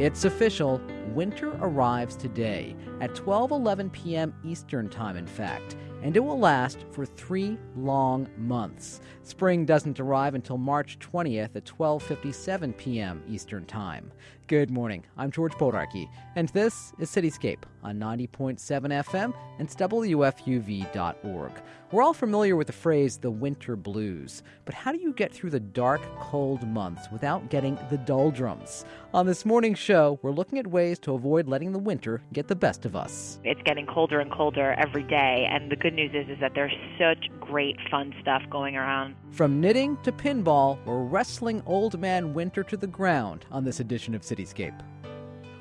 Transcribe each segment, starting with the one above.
It's official. Winter arrives today at 12:11 p.m. Eastern Time in fact, and it will last for 3 long months. Spring doesn't arrive until March 20th at 12:57 p.m. Eastern Time. Good morning. I'm George Bodarky, and this is Cityscape on 90.7 FM and WFUV.org. We're all familiar with the phrase the winter blues, but how do you get through the dark, cold months without getting the doldrums? On this morning's show, we're looking at ways to avoid letting the winter get the best of us. It's getting colder and colder every day, and the good news is, is that there's such great fun stuff going around. From knitting to pinball, we're wrestling old man winter to the ground on this edition of Cityscape.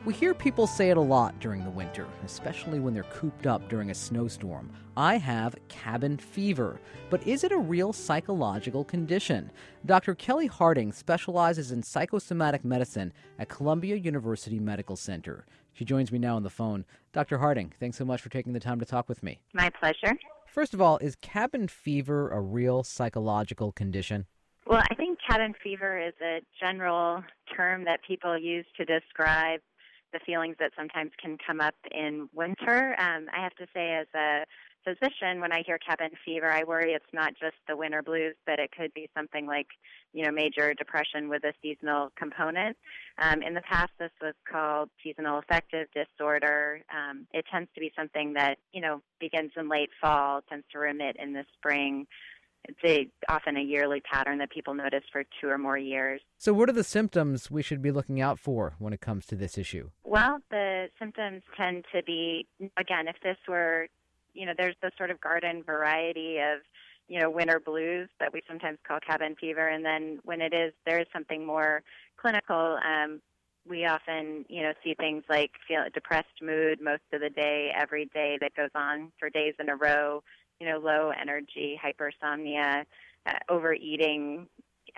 We hear people say it a lot during the winter, especially when they're cooped up during a snowstorm. I have cabin fever. But is it a real psychological condition? Dr. Kelly Harding specializes in psychosomatic medicine at Columbia University Medical Center. She joins me now on the phone. Dr. Harding, thanks so much for taking the time to talk with me. My pleasure. First of all, is cabin fever a real psychological condition? Well, I think cabin fever is a general term that people use to describe the feelings that sometimes can come up in winter. Um, I have to say, as a physician, when I hear cabin fever, I worry it's not just the winter blues, but it could be something like, you know, major depression with a seasonal component. Um, in the past, this was called seasonal affective disorder. Um, it tends to be something that, you know, begins in late fall, tends to remit in the spring it's a, often a yearly pattern that people notice for two or more years. So, what are the symptoms we should be looking out for when it comes to this issue? Well, the symptoms tend to be, again, if this were, you know, there's the sort of garden variety of, you know, winter blues that we sometimes call cabin fever. And then when it is, there is something more clinical. Um, we often, you know, see things like feel depressed mood most of the day, every day that goes on for days in a row you know, low energy, hypersomnia, uh, overeating,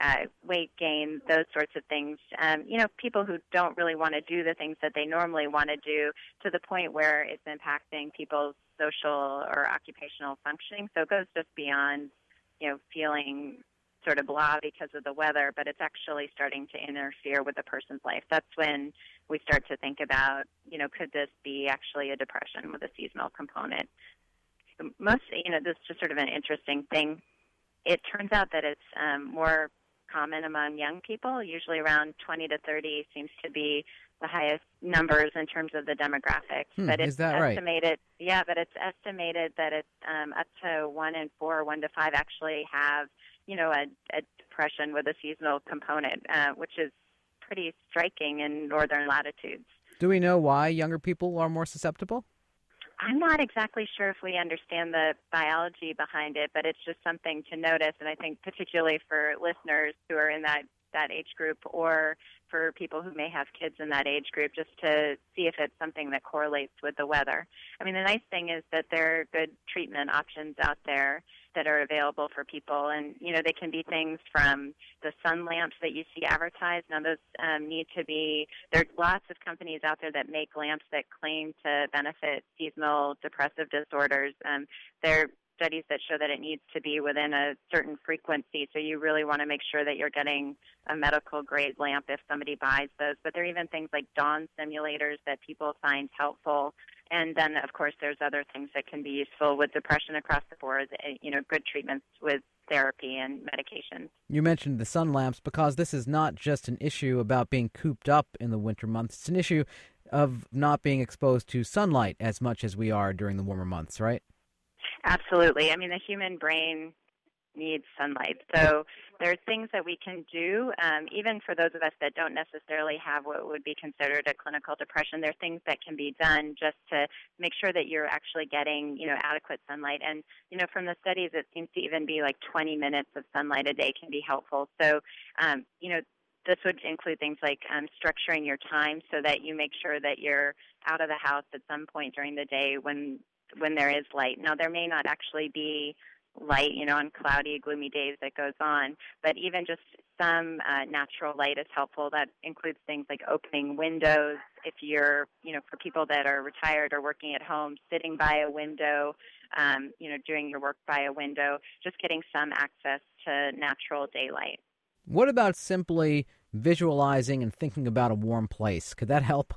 uh, weight gain, those sorts of things. Um, you know, people who don't really want to do the things that they normally want to do to the point where it's impacting people's social or occupational functioning. So it goes just beyond, you know, feeling sort of blah because of the weather, but it's actually starting to interfere with the person's life. That's when we start to think about, you know, could this be actually a depression with a seasonal component? most, you know, this is just sort of an interesting thing. It turns out that it's um, more common among young people. Usually, around 20 to 30 seems to be the highest numbers in terms of the demographics. Hmm, but is it's that right? estimated, yeah, but it's estimated that it's um, up to one in four, one to five actually have, you know, a, a depression with a seasonal component, uh, which is pretty striking in northern latitudes. Do we know why younger people are more susceptible? I'm not exactly sure if we understand the biology behind it, but it's just something to notice. And I think particularly for listeners who are in that that age group or for people who may have kids in that age group just to see if it's something that correlates with the weather. I mean, the nice thing is that there are good treatment options out there that are available for people. And, you know, they can be things from the sun lamps that you see advertised. Now, those um, need to be, there are lots of companies out there that make lamps that claim to benefit seasonal depressive disorders. Um, they're studies that show that it needs to be within a certain frequency. So you really want to make sure that you're getting a medical grade lamp if somebody buys those. But there are even things like dawn simulators that people find helpful. And then, of course, there's other things that can be useful with depression across the board. Eh, you know, good treatments with therapy and medications. You mentioned the sun lamps because this is not just an issue about being cooped up in the winter months. It's an issue of not being exposed to sunlight as much as we are during the warmer months, right? Absolutely. I mean, the human brain needs sunlight. So there are things that we can do, um, even for those of us that don't necessarily have what would be considered a clinical depression. There are things that can be done just to make sure that you're actually getting, you know, adequate sunlight. And you know, from the studies, it seems to even be like 20 minutes of sunlight a day can be helpful. So, um, you know. This would include things like um, structuring your time so that you make sure that you're out of the house at some point during the day when when there is light. Now, there may not actually be light, you know, on cloudy, gloomy days that goes on, but even just some uh, natural light is helpful. That includes things like opening windows. If you're, you know, for people that are retired or working at home, sitting by a window, um, you know, doing your work by a window, just getting some access to natural daylight. What about simply visualizing and thinking about a warm place. Could that help?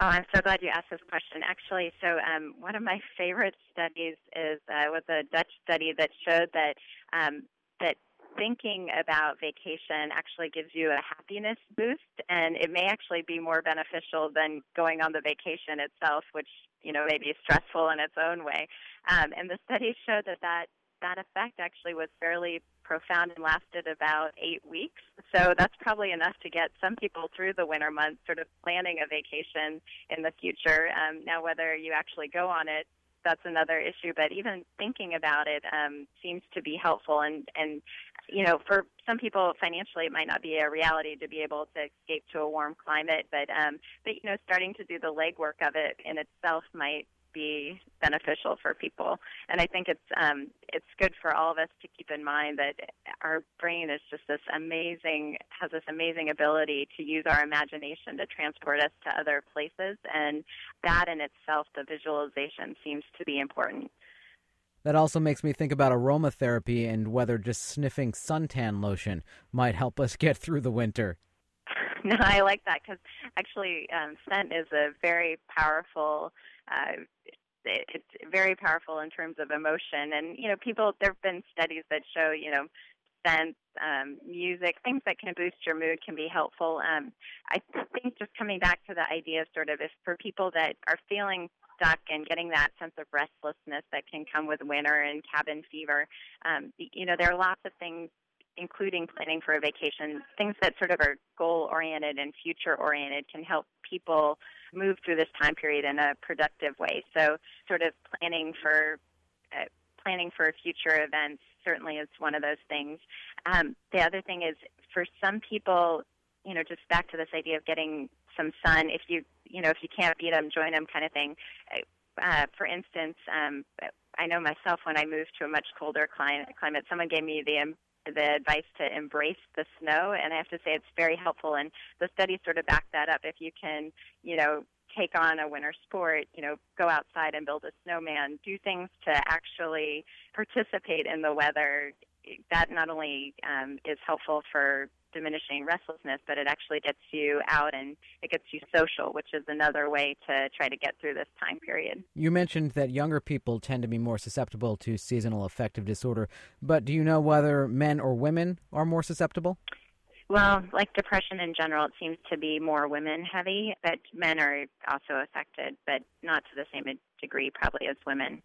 Oh, I'm so glad you asked this question. Actually, so um, one of my favorite studies is uh, was a Dutch study that showed that um, that thinking about vacation actually gives you a happiness boost, and it may actually be more beneficial than going on the vacation itself, which you know may be stressful in its own way. Um, and the study showed that that that effect actually was fairly profound and lasted about eight weeks. So that's probably enough to get some people through the winter months, sort of planning a vacation in the future. Um, now, whether you actually go on it, that's another issue. But even thinking about it um, seems to be helpful. And and you know, for some people, financially, it might not be a reality to be able to escape to a warm climate. But um, but you know, starting to do the legwork of it in itself might be beneficial for people. And I think it's um, it's good for all of us to keep in mind that our brain is just this amazing has this amazing ability to use our imagination to transport us to other places, and that in itself, the visualization seems to be important. That also makes me think about aromatherapy and whether just sniffing suntan lotion might help us get through the winter. No, I like that because actually, um, scent is a very powerful uh, it's very powerful in terms of emotion. And you know, people there have been studies that show you know sense, um, music, things that can boost your mood can be helpful. Um, I think just coming back to the idea of sort of if for people that are feeling stuck and getting that sense of restlessness that can come with winter and cabin fever, um, you know, there are lots of things including planning for a vacation, things that sort of are goal oriented and future oriented can help people move through this time period in a productive way. So, sort of planning for uh, planning for future events certainly is one of those things. Um, the other thing is for some people, you know, just back to this idea of getting some sun. If you you know if you can't beat them, join them, kind of thing. Uh, for instance, um, I know myself when I moved to a much colder climate, climate someone gave me the the advice to embrace the snow, and I have to say it's very helpful. And the studies sort of back that up. If you can, you know, take on a winter sport, you know, go outside and build a snowman, do things to actually participate in the weather. That not only um, is helpful for diminishing restlessness, but it actually gets you out and it gets you social, which is another way to try to get through this time period. You mentioned that younger people tend to be more susceptible to seasonal affective disorder, but do you know whether men or women are more susceptible? Well, like depression in general, it seems to be more women heavy, but men are also affected, but not to the same degree probably as women.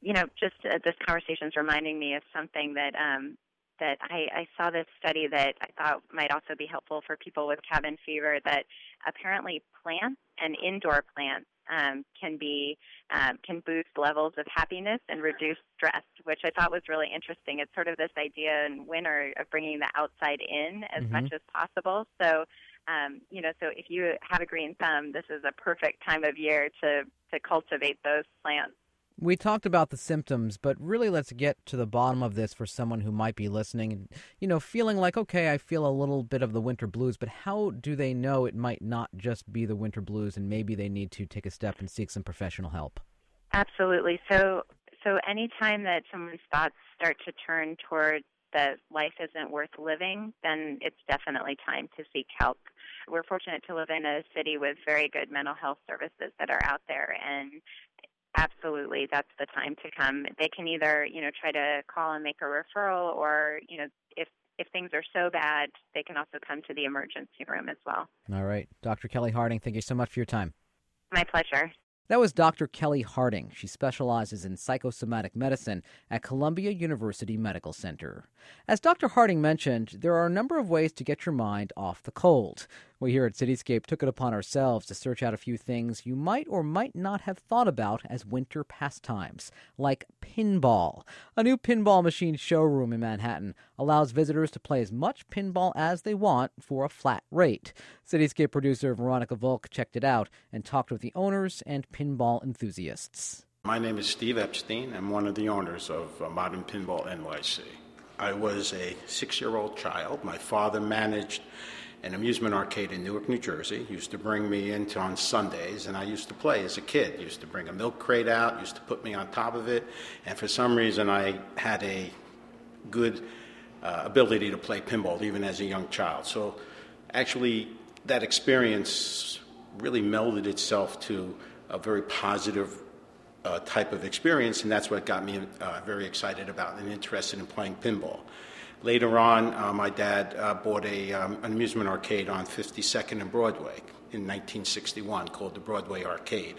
You know, just uh, this conversation is reminding me of something that um, that I, I saw this study that I thought might also be helpful for people with cabin fever that apparently plants and indoor plants um, can be um, can boost levels of happiness and reduce stress, which I thought was really interesting. It's sort of this idea in winter of bringing the outside in as mm-hmm. much as possible. So, um, you know, so if you have a green thumb, this is a perfect time of year to to cultivate those plants. We talked about the symptoms, but really let's get to the bottom of this for someone who might be listening and, you know, feeling like, okay, I feel a little bit of the winter blues, but how do they know it might not just be the winter blues and maybe they need to take a step and seek some professional help? Absolutely. So, so anytime that someone's thoughts start to turn towards that life isn't worth living, then it's definitely time to seek help. We're fortunate to live in a city with very good mental health services that are out there, and absolutely that's the time to come. They can either, you know, try to call and make a referral or, you know, if if things are so bad, they can also come to the emergency room as well. All right. Dr. Kelly Harding, thank you so much for your time. My pleasure. That was Dr. Kelly Harding. She specializes in psychosomatic medicine at Columbia University Medical Center. As Dr. Harding mentioned, there are a number of ways to get your mind off the cold. We here at Cityscape took it upon ourselves to search out a few things you might or might not have thought about as winter pastimes, like pinball. A new pinball machine showroom in Manhattan allows visitors to play as much pinball as they want for a flat rate. Cityscape producer Veronica Volk checked it out and talked with the owners and pinball enthusiasts. My name is Steve Epstein. I'm one of the owners of uh, Modern Pinball NYC. I was a six year old child. My father managed an amusement arcade in Newark, New Jersey. Used to bring me into on Sundays, and I used to play as a kid. Used to bring a milk crate out, used to put me on top of it, and for some reason I had a good uh, ability to play pinball even as a young child. So actually, that experience really melded itself to a very positive uh, type of experience, and that's what got me uh, very excited about and interested in playing pinball. Later on, uh, my dad uh, bought a, um, an amusement arcade on 52nd and Broadway in 1961 called the Broadway Arcade.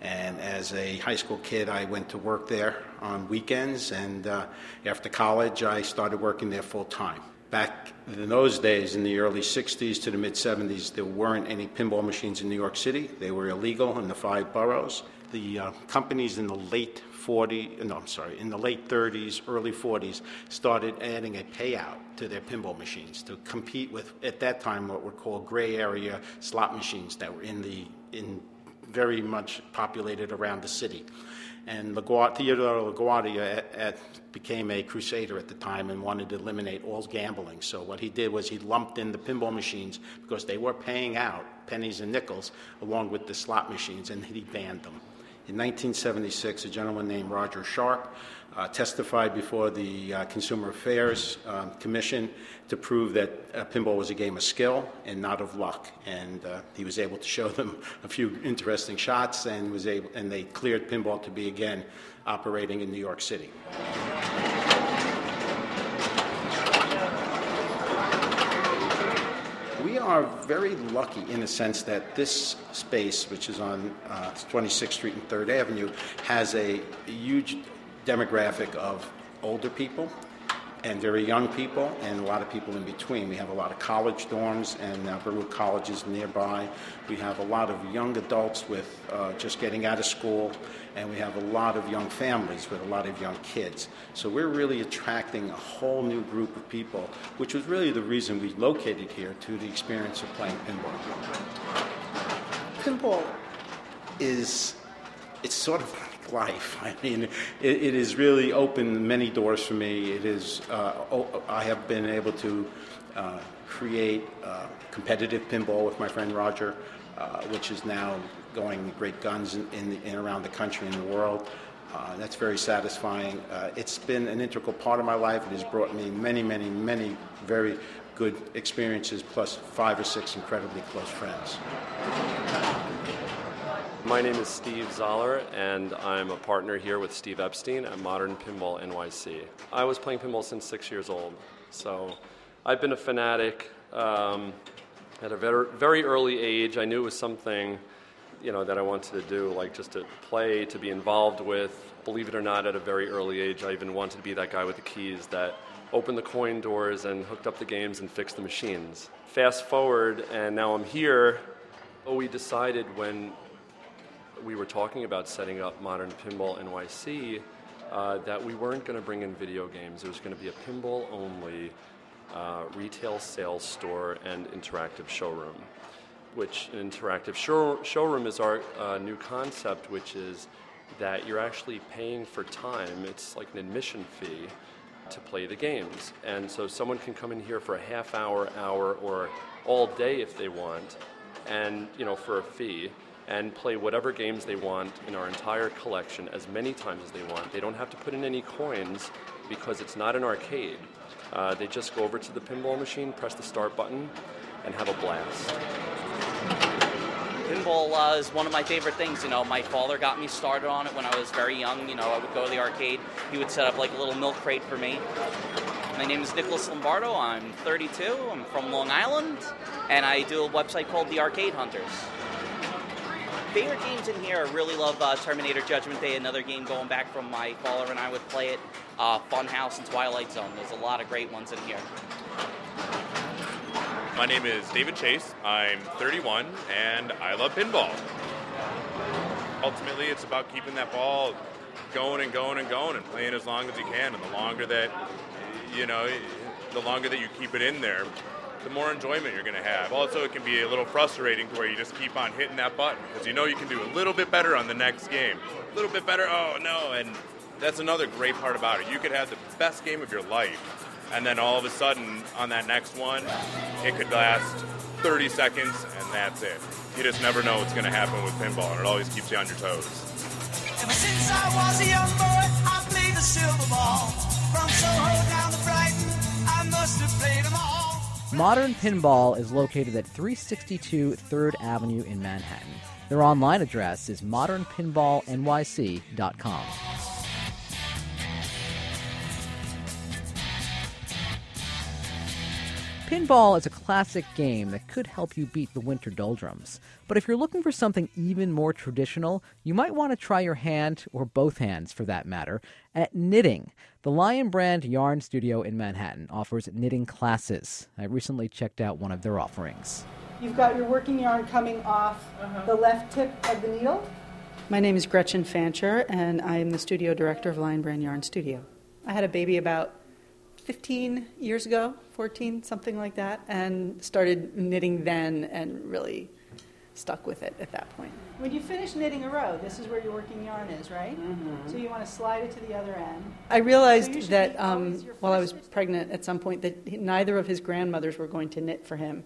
And as a high school kid, I went to work there on weekends, and uh, after college, I started working there full time. Back in those days, in the early 60s to the mid 70s, there weren't any pinball machines in New York City. They were illegal in the five boroughs. The uh, companies in the late 40, uh, no, I'm sorry, in the late 30s, early 40s, started adding a payout to their pinball machines to compete with, at that time, what were called gray area slot machines that were in the in very much populated around the city. And LaGuardia, Theodore LaGuardia at, at, became a crusader at the time and wanted to eliminate all gambling. So what he did was he lumped in the pinball machines because they were paying out pennies and nickels along with the slot machines, and he banned them. In 1976, a gentleman named Roger Sharpe uh, testified before the uh, Consumer Affairs um, Commission to prove that uh, pinball was a game of skill and not of luck. And uh, he was able to show them a few interesting shots, and was able, and they cleared pinball to be again operating in New York City. We are very lucky in the sense that this space, which is on uh, 26th Street and 3rd Avenue, has a huge demographic of older people and very young people and a lot of people in between. We have a lot of college dorms and uh, Baruch colleges nearby. We have a lot of young adults with uh, just getting out of school, and we have a lot of young families with a lot of young kids. So we're really attracting a whole new group of people, which was really the reason we located here to the experience of playing pinball. Pinball is it's sort of life. I mean, it, it has really opened many doors for me. It is, uh, I have been able to uh, create uh, competitive pinball with my friend Roger, uh, which is now going great guns in, in, in, around the country and the world. Uh, that's very satisfying. Uh, it's been an integral part of my life. It has brought me many, many, many very good experiences, plus five or six incredibly close friends. My name is Steve Zoller, and I'm a partner here with Steve Epstein at Modern Pinball NYC. I was playing pinball since six years old, so I've been a fanatic um, at a very, early age. I knew it was something, you know, that I wanted to do, like just to play, to be involved with. Believe it or not, at a very early age, I even wanted to be that guy with the keys that opened the coin doors and hooked up the games and fixed the machines. Fast forward, and now I'm here. Oh, we decided when we were talking about setting up Modern Pinball NYC, uh, that we weren't going to bring in video games. It was going to be a pinball only uh, retail sales store and interactive showroom. Which an interactive show, showroom is our uh, new concept, which is that you're actually paying for time. It's like an admission fee to play the games. And so someone can come in here for a half hour, hour, or all day if they want, and you know for a fee and play whatever games they want in our entire collection as many times as they want. They don't have to put in any coins because it's not an arcade. Uh, they just go over to the pinball machine, press the start button, and have a blast. Pinball uh, is one of my favorite things. You know, my father got me started on it when I was very young. You know, I would go to the arcade. He would set up like a little milk crate for me. My name is Nicholas Lombardo. I'm 32. I'm from Long Island, and I do a website called The Arcade Hunters favorite games in here, I really love uh, Terminator Judgment Day, another game going back from my father and I would play it. Uh, Funhouse and Twilight Zone. There's a lot of great ones in here. My name is David Chase. I'm 31 and I love pinball. Ultimately, it's about keeping that ball going and going and going and playing as long as you can. And the longer that, you know, the longer that you keep it in there, the more enjoyment you're going to have. Also, it can be a little frustrating to where you just keep on hitting that button because you know you can do a little bit better on the next game. A little bit better, oh no, and that's another great part about it. You could have the best game of your life, and then all of a sudden on that next one, it could last 30 seconds, and that's it. You just never know what's going to happen with pinball, and it always keeps you on your toes. Ever since I was a young boy, I played the silver ball. From Soho down to Brighton, I must have played them all. Modern Pinball is located at 362 3rd Avenue in Manhattan. Their online address is modernpinballnyc.com. Pinball is a classic game that could help you beat the winter doldrums. But if you're looking for something even more traditional, you might want to try your hand, or both hands for that matter, at knitting. The Lion Brand Yarn Studio in Manhattan offers knitting classes. I recently checked out one of their offerings. You've got your working yarn coming off uh-huh. the left tip of the needle. My name is Gretchen Fancher, and I am the studio director of Lion Brand Yarn Studio. I had a baby about 15 years ago, 14, something like that, and started knitting then and really stuck with it at that point. When you finish knitting a row, this is where your working yarn is, right? So you want to slide it to the other end. I realized So that um, while I first was pregnant at some point that he- neither of his grandmothers were going to knit for him,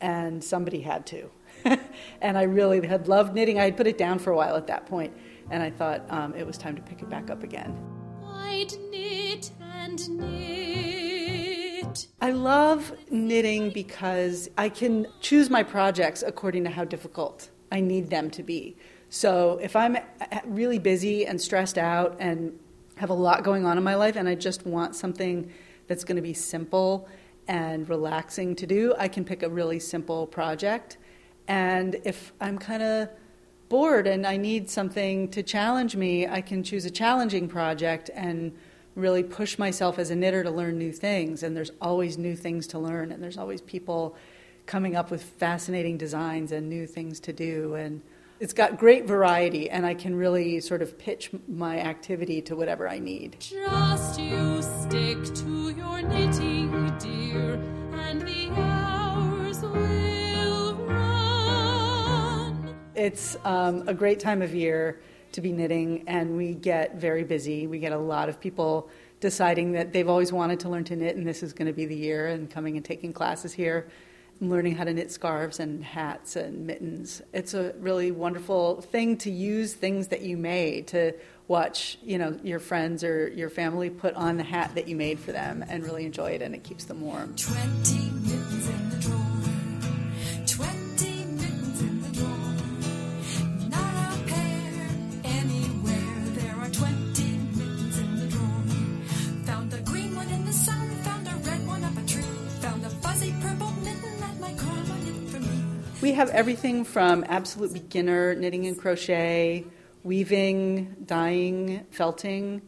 and somebody had to. and I really had loved knitting. I had put it down for a while at that point, and I thought um, it was time to pick it back up again. I'd knit and knit. I love knitting because I can choose my projects according to how difficult I need them to be. So if I'm really busy and stressed out and have a lot going on in my life and I just want something that's going to be simple and relaxing to do, I can pick a really simple project. And if I'm kind of bored and I need something to challenge me, I can choose a challenging project and really push myself as a knitter to learn new things. And there's always new things to learn, and there's always people coming up with fascinating designs and new things to do. And it's got great variety, and I can really sort of pitch my activity to whatever I need. Just you stick to your knitting, dear, and the hours will run. It's um, a great time of year to be knitting, and we get very busy. We get a lot of people deciding that they've always wanted to learn to knit, and this is going to be the year, and coming and taking classes here, learning how to knit scarves and hats and mittens. It's a really wonderful thing to use things that you made to watch, you know, your friends or your family put on the hat that you made for them and really enjoy it and it keeps them warm. 20 We have everything from absolute beginner knitting and crochet, weaving, dyeing, felting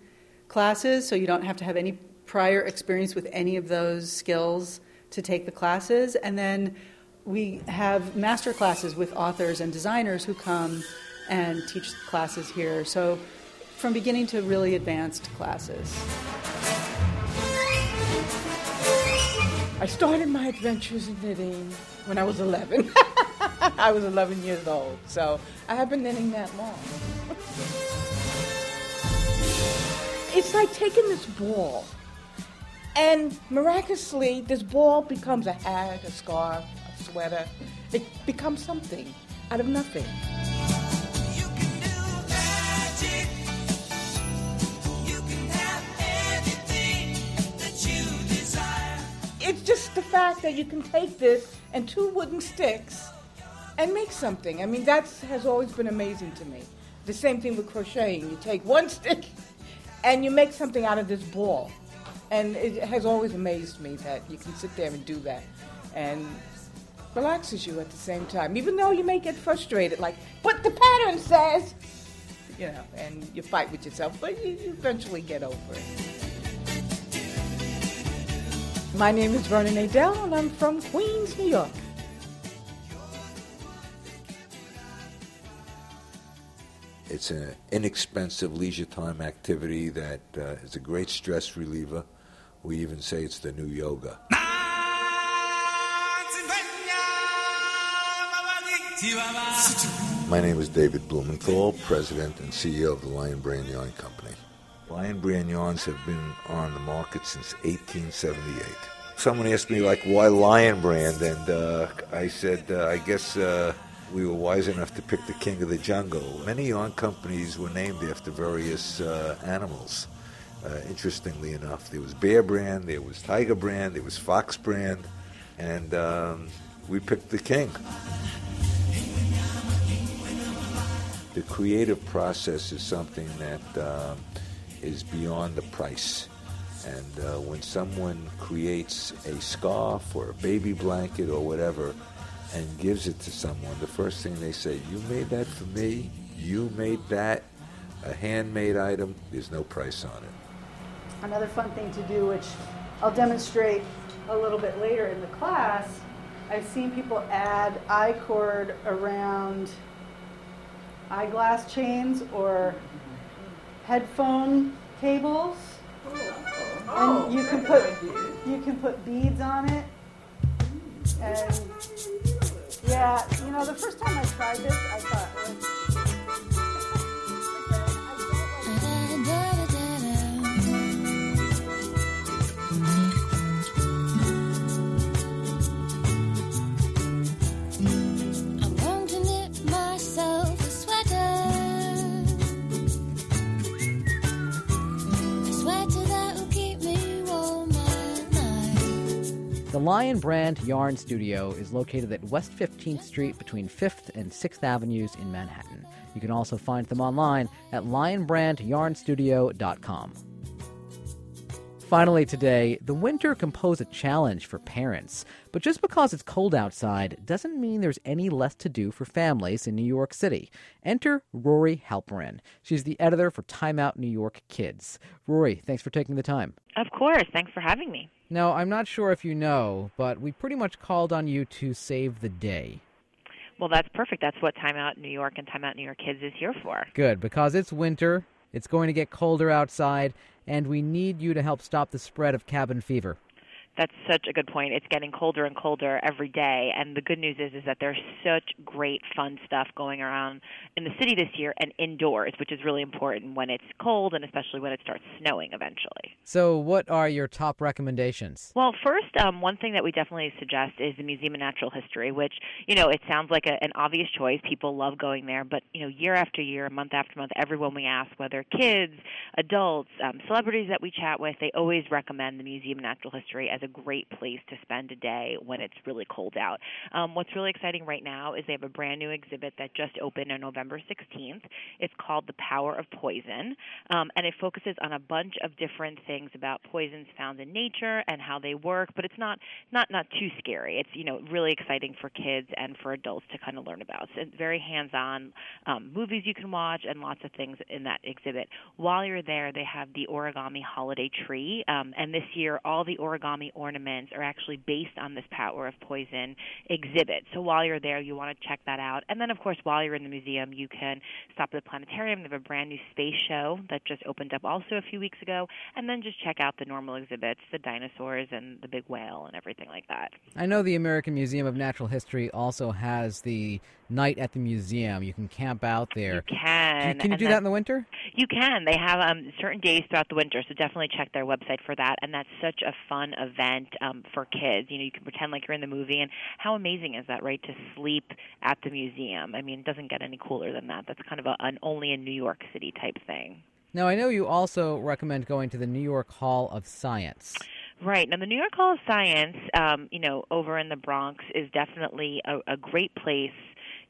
classes, so you don't have to have any prior experience with any of those skills to take the classes. And then we have master classes with authors and designers who come and teach classes here. So from beginning to really advanced classes. I started my adventures in knitting when I was 11. I was 11 years old, so I have been knitting that long. it's like taking this ball, and miraculously, this ball becomes a hat, a scarf, a sweater. It becomes something out of nothing. You can do magic. You can have anything that you desire. It's just the fact that you can take this and two wooden sticks and make something. I mean, that has always been amazing to me. The same thing with crocheting. You take one stick and you make something out of this ball. And it has always amazed me that you can sit there and do that and relaxes you at the same time, even though you may get frustrated, like, but the pattern says, you know, and you fight with yourself, but you, you eventually get over it. My name is Vernon Adele, and I'm from Queens, New York. It's an inexpensive leisure time activity that uh, is a great stress reliever. We even say it's the new yoga. My name is David Blumenthal, President and CEO of the Lion Brand Yarn Company. Lion Brand Yarns have been on the market since 1878. Someone asked me, like, why Lion Brand? And uh, I said, uh, I guess uh, we were wise enough to pick the king of the jungle. Many yarn companies were named after various uh, animals. Uh, interestingly enough, there was Bear Brand, there was Tiger Brand, there was Fox Brand, and um, we picked the king. The creative process is something that um, is beyond the price. And uh, when someone creates a scarf or a baby blanket or whatever and gives it to someone, the first thing they say, You made that for me? You made that? A handmade item? There's no price on it. Another fun thing to do, which I'll demonstrate a little bit later in the class, I've seen people add I-cord around eyeglass chains or headphone cables. and you can put you can put beads on it. And yeah, you know, the first time I tried this, I thought. The Lion Brand Yarn Studio is located at West 15th Street between 5th and 6th Avenues in Manhattan. You can also find them online at lionbrandyarnstudio.com. Finally, today, the winter can pose a challenge for parents. But just because it's cold outside doesn't mean there's any less to do for families in New York City. Enter Rory Halperin. She's the editor for Time Out New York Kids. Rory, thanks for taking the time. Of course. Thanks for having me. Now, I'm not sure if you know, but we pretty much called on you to save the day. Well, that's perfect. That's what Time Out New York and Time Out New York Kids is here for. Good, because it's winter, it's going to get colder outside, and we need you to help stop the spread of cabin fever. That's such a good point. It's getting colder and colder every day, and the good news is is that there's such great fun stuff going around in the city this year and indoors, which is really important when it's cold and especially when it starts snowing eventually. So, what are your top recommendations? Well, first, um, one thing that we definitely suggest is the Museum of Natural History, which you know it sounds like a, an obvious choice. People love going there, but you know, year after year, month after month, everyone we ask, whether kids, adults, um, celebrities that we chat with, they always recommend the Museum of Natural History as a great place to spend a day when it's really cold out. Um, what's really exciting right now is they have a brand new exhibit that just opened on November 16th. It's called The Power of Poison, um, and it focuses on a bunch of different things about poisons found in nature and how they work. But it's not not not too scary. It's you know really exciting for kids and for adults to kind of learn about. So it's very hands-on um, movies you can watch and lots of things in that exhibit. While you're there, they have the origami holiday tree, um, and this year all the origami ornaments are actually based on this Power of Poison exhibit. So while you're there, you want to check that out. And then, of course, while you're in the museum, you can stop at the planetarium. They have a brand new space show that just opened up also a few weeks ago. And then just check out the normal exhibits, the dinosaurs and the big whale and everything like that. I know the American Museum of Natural History also has the night at the museum. You can camp out there. You can. Can you and do that in the winter? You can. They have um, certain days throughout the winter, so definitely check their website for that. And that's such a fun event um, for kids. You know, you can pretend like you're in the movie, and how amazing is that, right? To sleep at the museum. I mean, it doesn't get any cooler than that. That's kind of a, an only in New York City type thing. Now, I know you also recommend going to the New York Hall of Science. Right. Now, the New York Hall of Science, um, you know, over in the Bronx is definitely a, a great place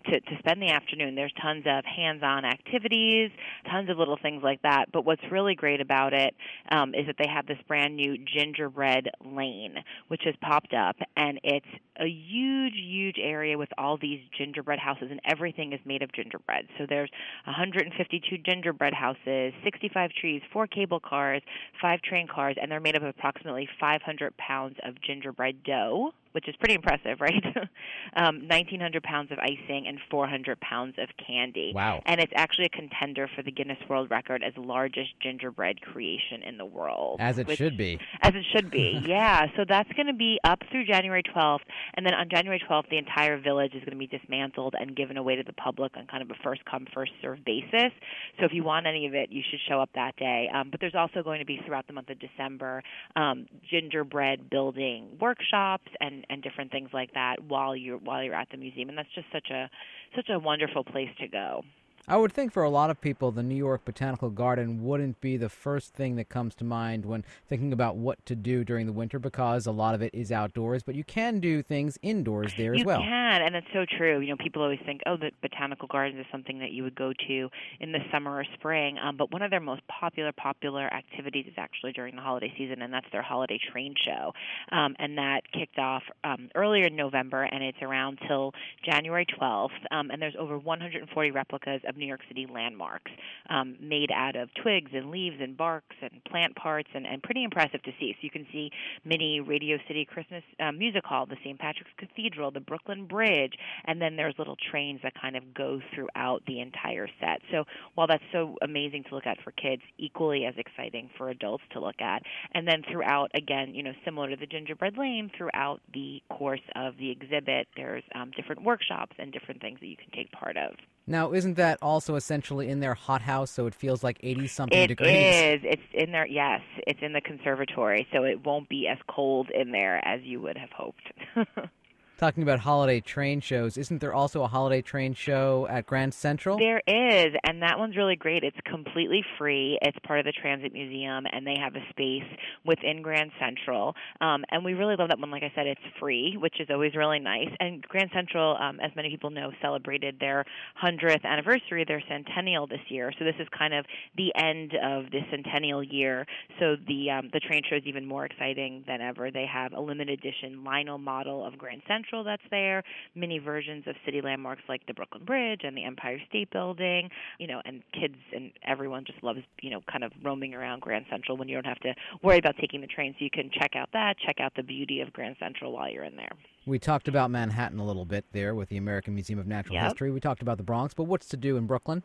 to, to spend the afternoon. There's tons of hands-on activities, tons of little things like that. But what's really great about it um, is that they have this brand new gingerbread lane, which has popped up, and it's a huge, huge area with all these gingerbread houses, and everything is made of gingerbread. So there's 152 gingerbread houses, 65 trees, four cable cars, five train cars, and they're made of approximately 500 pounds of gingerbread dough which is pretty impressive, right? um, 1,900 pounds of icing and 400 pounds of candy. Wow. And it's actually a contender for the Guinness World Record as largest gingerbread creation in the world. As it which- should be. As it should be, yeah. So that's going to be up through January 12th. And then on January 12th, the entire village is going to be dismantled and given away to the public on kind of a first come, first served basis. So if you want any of it, you should show up that day. Um, but there's also going to be throughout the month of December um, gingerbread building workshops and and different things like that while you're while you're at the museum, and that's just such a such a wonderful place to go. I would think for a lot of people, the New York Botanical Garden wouldn't be the first thing that comes to mind when thinking about what to do during the winter because a lot of it is outdoors, but you can do things indoors there you as well. You can, and that's so true. You know, people always think, oh, the botanical gardens is something that you would go to in the summer or spring. Um, but one of their most popular, popular activities is actually during the holiday season, and that's their holiday train show. Um, and that kicked off um, earlier in November, and it's around till January 12th. Um, and there's over 140 replicas of New York City landmarks um, made out of twigs and leaves and barks and plant parts, and, and pretty impressive to see. So you can see mini Radio City Christmas uh, Music Hall, the St. Patrick's Cathedral, the Brooklyn Bridge, and then there's little trains that kind of go throughout the entire set. So while that's so amazing to look at for kids, equally as exciting for adults to look at. And then throughout, again, you know, similar to the Gingerbread Lane, throughout the course of the exhibit, there's um, different workshops and different things that you can take part of. Now, isn't that also essentially in their hothouse, so it feels like 80 something degrees? is. It's in there. Yes, it's in the conservatory, so it won't be as cold in there as you would have hoped. Talking about holiday train shows, isn't there also a holiday train show at Grand Central? There is, and that one's really great. It's completely free. It's part of the Transit Museum, and they have a space within Grand Central. Um, and we really love that one. Like I said, it's free, which is always really nice. And Grand Central, um, as many people know, celebrated their 100th anniversary, their centennial this year. So this is kind of the end of the centennial year. So the um, the train show is even more exciting than ever. They have a limited edition Lionel model of Grand Central that's there, mini versions of city landmarks like the Brooklyn Bridge and the Empire State Building, you know, and kids and everyone just loves, you know, kind of roaming around Grand Central when you don't have to worry about taking the train. So you can check out that, check out the beauty of Grand Central while you're in there. We talked about Manhattan a little bit there with the American Museum of Natural Yep. History. We talked about the Bronx, but what's to do in Brooklyn?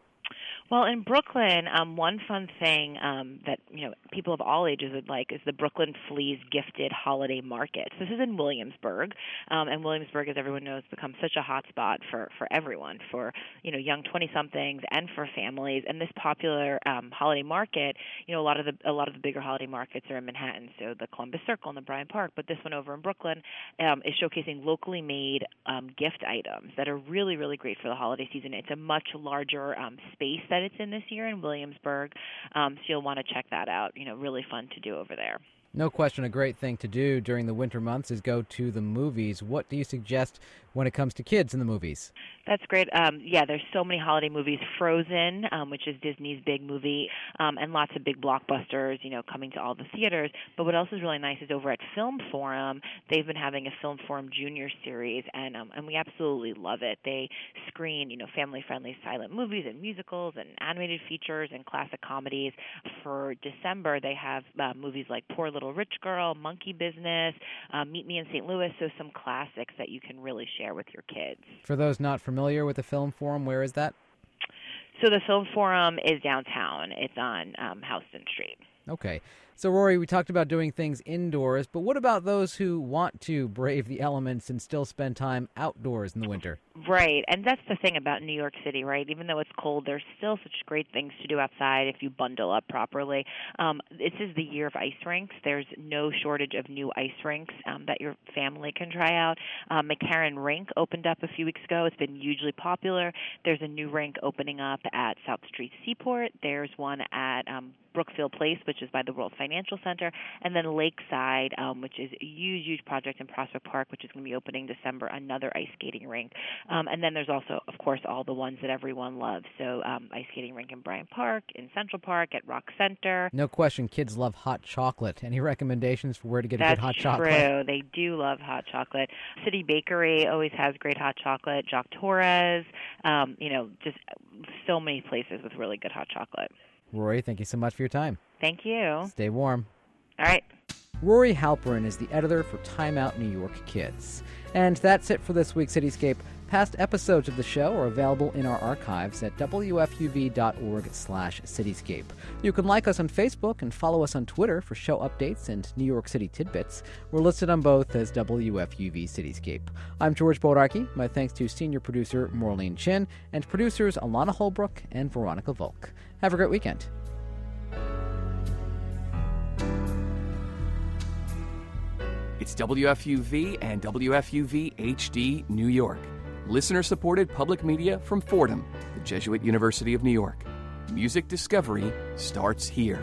Well, in Brooklyn, um, one fun thing um, that you know people of all ages would like is the Brooklyn Fleas Gifted Holiday Market. This is in Williamsburg, um, and Williamsburg, as everyone knows, has become such a hot spot for for everyone, for you know young twenty somethings and for families. And this popular um, holiday market, you know, a lot of the a lot of the bigger holiday markets are in Manhattan, so the Columbus Circle and the Bryant Park. But this one over in Brooklyn um, is showcasing locally made um, gift items that are really really great for the holiday season. It's a much larger um, space that it's in this year in Williamsburg, um, so you'll want to check that out. You know, really fun to do over there. No question, a great thing to do during the winter months is go to the movies. What do you suggest when it comes to kids in the movies? That's great. Um, yeah, there's so many holiday movies. Frozen, um, which is Disney's big movie, um, and lots of big blockbusters, you know, coming to all the theaters. But what else is really nice is over at Film Forum, they've been having a Film Forum Junior series, and um, and we absolutely love it. They screen, you know, family-friendly silent movies and musicals and animated features and classic comedies. For December, they have uh, movies like Poor Little Rich Girl, Monkey Business, uh, Meet Me in St. Louis. So some classics that you can really share with your kids. For those not familiar with the Film Forum, where is that? So the Film Forum is downtown. It's on um, Houston Street. Okay. So, Rory, we talked about doing things indoors, but what about those who want to brave the elements and still spend time outdoors in the winter? Right, and that's the thing about New York City, right? Even though it's cold, there's still such great things to do outside if you bundle up properly. Um, this is the year of ice rinks. There's no shortage of new ice rinks um, that your family can try out. Um, McCarren Rink opened up a few weeks ago. It's been hugely popular. There's a new rink opening up at South Street Seaport. There's one at um, Brookfield Place, which is by the World Financial Center, and then Lakeside, um, which is a huge, huge project in Prospect Park, which is going to be opening December, another ice skating rink. Um, and then there's also, of course, all the ones that everyone loves. So um, ice skating rink in Bryant Park, in Central Park, at Rock Center. No question, kids love hot chocolate. Any recommendations for where to get a That's good hot true. chocolate? They do love hot chocolate. City Bakery always has great hot chocolate. Jacques Torres, um, you know, just so many places with really good hot chocolate. Rory, thank you so much for your time. Thank you. Stay warm. All right. Rory Halperin is the editor for Time Out New York Kids. And that's it for this week's Cityscape. Past episodes of the show are available in our archives at wfuv.org slash cityscape. You can like us on Facebook and follow us on Twitter for show updates and New York City tidbits. We're listed on both as WFUV Cityscape. I'm George Bodarky. My thanks to senior producer Maureen Chin and producers Alana Holbrook and Veronica Volk. Have a great weekend. It's WFUV and WFUV HD New York. Listener supported public media from Fordham, the Jesuit University of New York. Music discovery starts here.